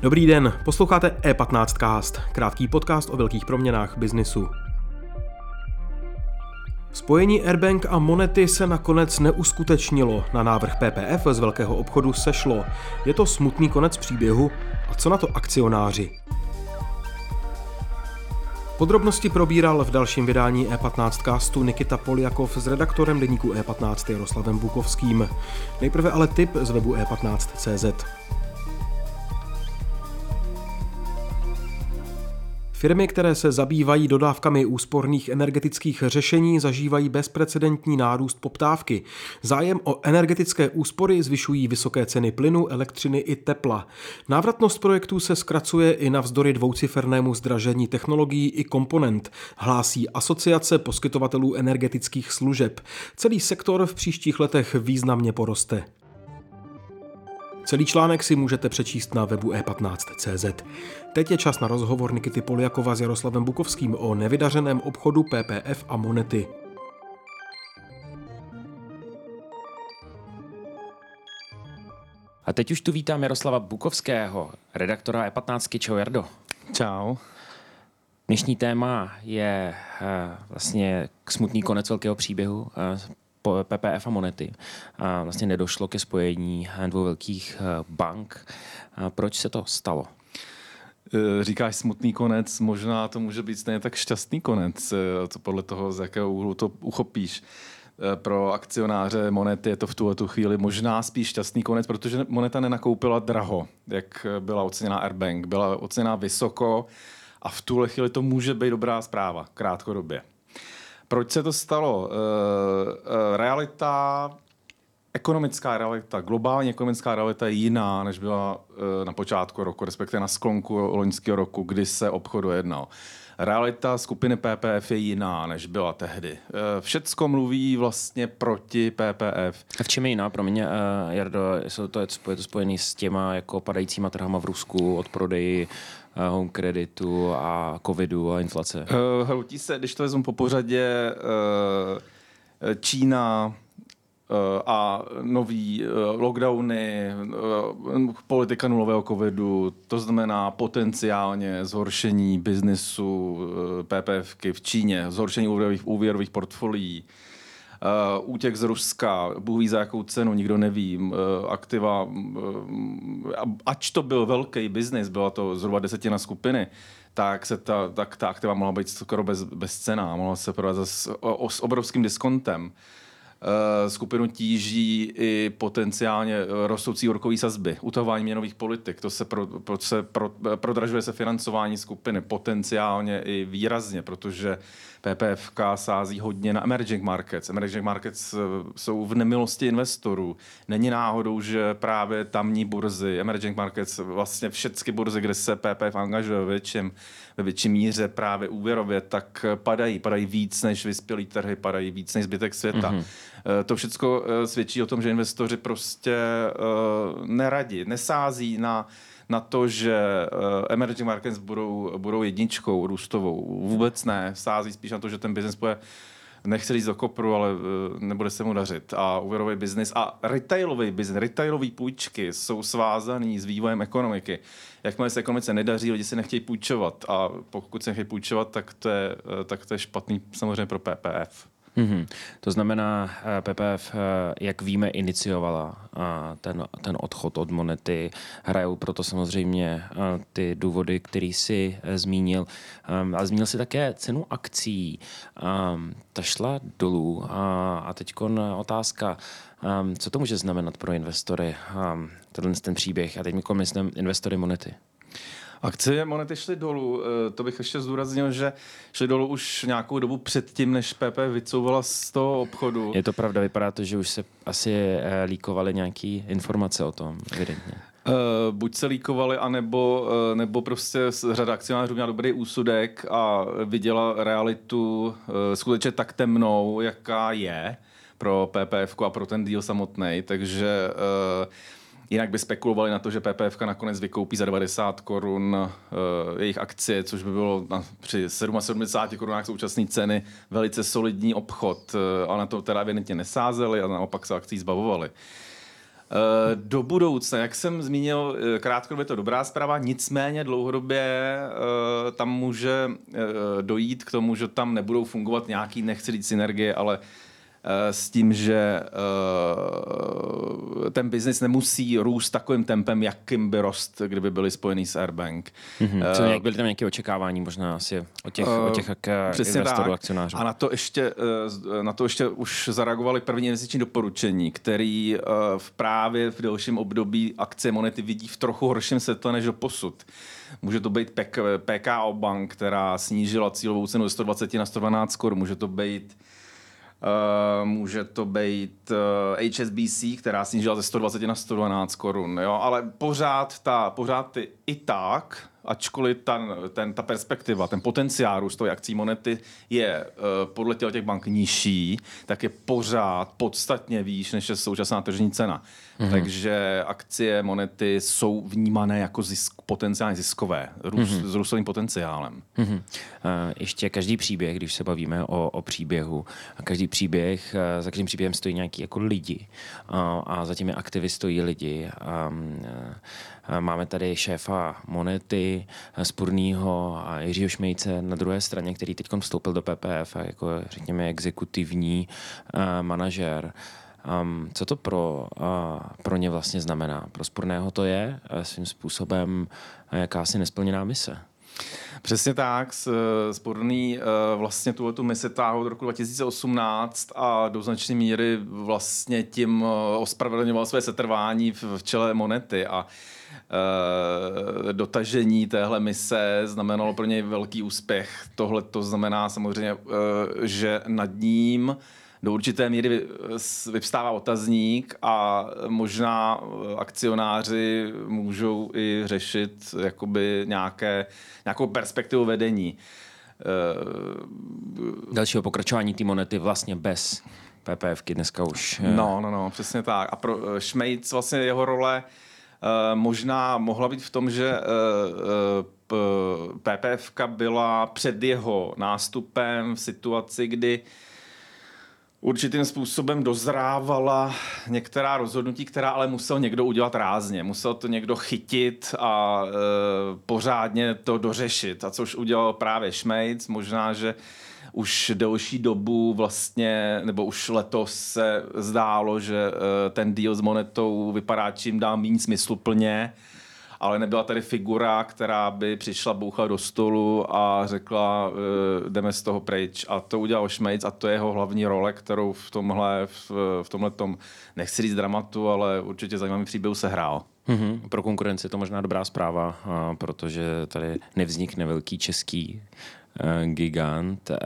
Dobrý den, posloucháte E15cast, krátký podcast o velkých proměnách biznisu. Spojení Airbank a Monety se nakonec neuskutečnilo, na návrh PPF z velkého obchodu sešlo. Je to smutný konec příběhu a co na to akcionáři? Podrobnosti probíral v dalším vydání E15 castu Nikita Poliakov s redaktorem deníku E15 Jaroslavem Bukovským. Nejprve ale tip z webu E15.cz. Firmy, které se zabývají dodávkami úsporných energetických řešení, zažívají bezprecedentní nárůst poptávky. Zájem o energetické úspory zvyšují vysoké ceny plynu, elektřiny i tepla. Návratnost projektů se zkracuje i navzdory dvoucifernému zdražení technologií i komponent, hlásí Asociace poskytovatelů energetických služeb. Celý sektor v příštích letech významně poroste. Celý článek si můžete přečíst na webu e15.cz. Teď je čas na rozhovor Nikity Poliakova s Jaroslavem Bukovským o nevydařeném obchodu PPF a Monety. A teď už tu vítám Jaroslava Bukovského, redaktora E15. Čau Jardo. Čau. Dnešní téma je uh, vlastně smutný konec velkého příběhu. PPF a Monety. A vlastně nedošlo ke spojení dvou velkých eh, bank. A proč se to stalo? Eh, říkáš smutný konec, možná to může být stejně tak šťastný konec, eh, to podle toho, z jakého úhlu to uchopíš. Pro akcionáře Monety je to v tuhle tu chvíli možná spíš šťastný konec, protože Moneta nenakoupila draho, jak byla oceněná Airbank. Byla oceněná vysoko a v tuhle chvíli to může být dobrá zpráva, krátkodobě. Proč se to stalo? Uh, uh, realita, ekonomická realita, globální ekonomická realita je jiná, než byla uh, na počátku roku, respektive na sklonku loňského roku, kdy se obchodu jednal. Realita skupiny PPF je jiná, než byla tehdy. Všecko mluví vlastně proti PPF. A v čem je jiná? Promiň, uh, Jardo, jsou to, je to spojené s těma jako padajícíma trhama v Rusku od prodeji Eh, home kreditu a covidu a inflace? Uh, hroutí se, když to vezmu po pořadě, uh, Čína, a nový lockdowny, politika nulového covidu, to znamená potenciálně zhoršení biznesu PPFky v Číně, zhoršení úvěrových, úvěrových portfolií, Uh, útěk z Ruska, Bůh ví za jakou cenu, nikdo neví. Uh, aktiva, uh, ač to byl velký biznis, byla to zhruba desetina skupiny, tak, se ta, tak ta aktiva mohla být skoro bez, bez cena, mohla se prodat s, s obrovským diskontem. Uh, skupinu tíží i potenciálně rostoucí úrokové sazby, utahování měnových politik, to se, pro, pro, se pro, prodražuje se financování skupiny potenciálně i výrazně, protože PPFK sází hodně na emerging markets. Emerging markets eh, jsou v nemilosti investorů. Není náhodou, že právě tamní burzy, emerging markets, vlastně všechny burzy, kde se PPF angažuje ve větším, ve větším míře právě úvěrově, tak padají. Padají víc než vyspělý trhy, padají víc než zbytek světa. Mm-hmm. To všechno eh, svědčí o tom, že investoři prostě uh, neradi, nesází na na to, že emerging markets budou, budou jedničkou růstovou. Vůbec ne. Sází spíš na to, že ten biznes bude nechci říct do kopru, ale nebude se mu dařit. A úvěrový biznis a retailový biznis, retailové půjčky jsou svázaný s vývojem ekonomiky. Jakmile se ekonomice nedaří, lidi si nechtějí půjčovat. A pokud se nechtějí půjčovat, tak to je, tak to je špatný samozřejmě pro PPF. Mm-hmm. To znamená, eh, PPF, eh, jak víme, iniciovala eh, ten, ten odchod od monety. Hrajou proto samozřejmě ty důvody, který si zmínil. Ehm, ale zmínil si také cenu akcí. Ehm, ta šla dolů. A teď otázka, ehm, co to může znamenat pro investory, tenhle ten příběh. A teď myslím investory monety. Akcie monety šly dolů. Eh, to bych ještě zdůraznil, že šly dolů už nějakou dobu předtím, než PP vycouvala z toho obchodu. Je to pravda, vypadá to, že už se asi eh, líkovaly nějaké informace o tom, evidentně. Uh, buď se líkovali, anebo, uh, nebo prostě řada akcionářů měla dobrý úsudek a viděla realitu uh, skutečně tak temnou, jaká je pro PPF a pro ten díl samotný. Takže uh, Jinak by spekulovali na to, že PPF nakonec vykoupí za 90 korun uh, jejich akcie, což by bylo na, při 77 korunách současné ceny velice solidní obchod, uh, ale na to teda evidentně nesázeli a naopak se akcí zbavovali. Do budoucna, jak jsem zmínil, krátkodobě to dobrá zpráva, nicméně dlouhodobě tam může dojít k tomu, že tam nebudou fungovat nějaký, nechci říct synergie, ale Eh, s tím, že eh, ten biznis nemusí růst takovým tempem, jakým by rost, kdyby byli spojený s Airbank. Mm-hmm. Co, jak byly tam nějaké očekávání možná asi od těch, uh, od těch investorů, akcionářů? A na to, ještě, na to ještě už zareagovali první investiční doporučení, který v právě v delším období akcie monety vidí v trochu horším světle než do posud. Může to být PKO Bank, která snížila cílovou cenu ze 120 na 112 korun. Může to být Uh, může to být uh, eh, HSBC, která snížila ze 120 na 112 korun, jo, ale pořád, ta, pořád ty i tak ačkoliv ta, ten, ta perspektiva, ten potenciál růstu akcí monety je uh, podle těch bank nižší, tak je pořád podstatně výš, než je současná tržní cena. Mm-hmm. Takže akcie monety jsou vnímané jako zisk, potenciálně ziskové, růst, mm-hmm. s růstovým potenciálem. Mm-hmm. Uh, ještě každý příběh, když se bavíme o, o příběhu, každý příběh, uh, za každým příběhem stojí nějaký jako lidi uh, a za těmi aktivy stojí lidi. Um, uh, Máme tady šéfa Monety, Spurnýho a Jiřího Šmejce na druhé straně, který teď vstoupil do PPF a jako řekněme exekutivní uh, manažer. Um, co to pro, uh, pro ně vlastně znamená? Pro Spurného to je svým způsobem jakási nesplněná mise. Přesně tak, Sporný vlastně tuhle tu misi táhl od roku 2018 a do značné míry vlastně tím ospravedlňoval své setrvání v čele monety a Eh, dotažení téhle mise znamenalo pro něj velký úspěch. Tohle to znamená samozřejmě, eh, že nad ním do určité míry vyvstává otazník a možná eh, akcionáři můžou i řešit jakoby nějaké, nějakou perspektivu vedení. Dalšího pokračování té monety vlastně bez PPFky dneska už. No, no, no, přesně tak. A pro Šmejc vlastně jeho role Eh, možná mohla být v tom, že eh, eh, PPF byla před jeho nástupem v situaci, kdy určitým způsobem dozrávala některá rozhodnutí, která ale musel někdo udělat rázně. Musel to někdo chytit a e, pořádně to dořešit. A což udělal právě Šmejc. Možná, že už delší dobu vlastně, nebo už letos se zdálo, že eh, ten deal s monetou vypadá čím dál méně smysluplně, ale nebyla tady figura, která by přišla bouchat do stolu a řekla, eh, jdeme z toho pryč. A to udělal Šmejc a to je jeho hlavní role, kterou v tomhle, v, v tomhle tom, nechci říct dramatu, ale určitě zajímavý příběh se hrál. Mm-hmm. Pro konkurenci je to možná dobrá zpráva, protože tady nevznikne velký český Eh, gigant eh,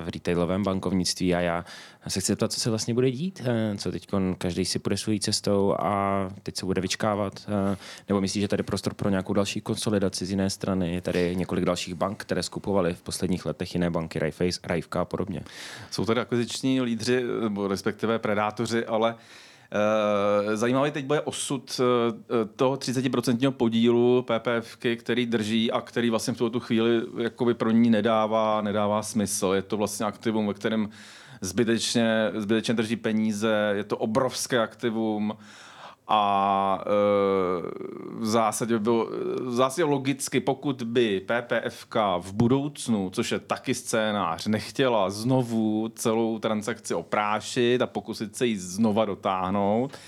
v retailovém bankovnictví a já se chci zeptat, co se vlastně bude dít, eh, co teď každý si půjde svojí cestou a teď se bude vyčkávat, nebo myslíš, že tady prostor pro nějakou další konsolidaci z jiné strany, je tady několik dalších bank, které skupovaly v posledních letech jiné banky, Raiffeisen, Raivka a podobně. Jsou tady akviziční lídři, nebo respektive predátoři, ale Eh, zajímavý teď bude osud eh, toho 30% podílu PPF, který drží a který vlastně v tuto chvíli jakoby pro ní nedává, nedává smysl. Je to vlastně aktivum, ve kterém zbytečně, zbytečně drží peníze, je to obrovské aktivum a e, v zásadě by bylo, v zásadě logicky, pokud by PPFK v budoucnu, což je taky scénář, nechtěla znovu celou transakci oprášit a pokusit se ji znova dotáhnout, Eh,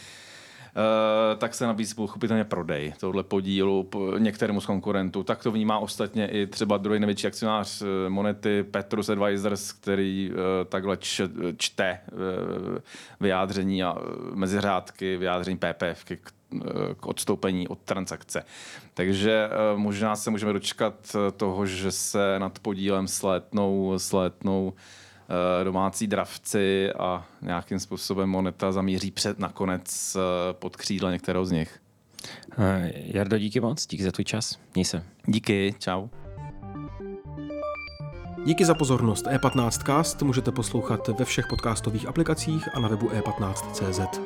tak se nabízí pochopitelně prodej tohle podílu některému z konkurentů. Tak to vnímá ostatně i třeba druhý největší akcionář eh, Monety Petrus Advisors, který eh, takhle čte vyjádření a meziřádky vyjádření PPF k odstoupení od transakce. Takže možná se můžeme dočkat toho, že se nad podílem slétnou, slétnou Eh, domácí dravci a nějakým způsobem moneta zamíří před nakonec eh, pod křídle některého z nich. Eh, Jardo, díky moc, díky za tvůj čas. Měj se. Díky, čau. Díky za pozornost. E15cast můžete poslouchat ve všech podcastových aplikacích a na webu e15.cz.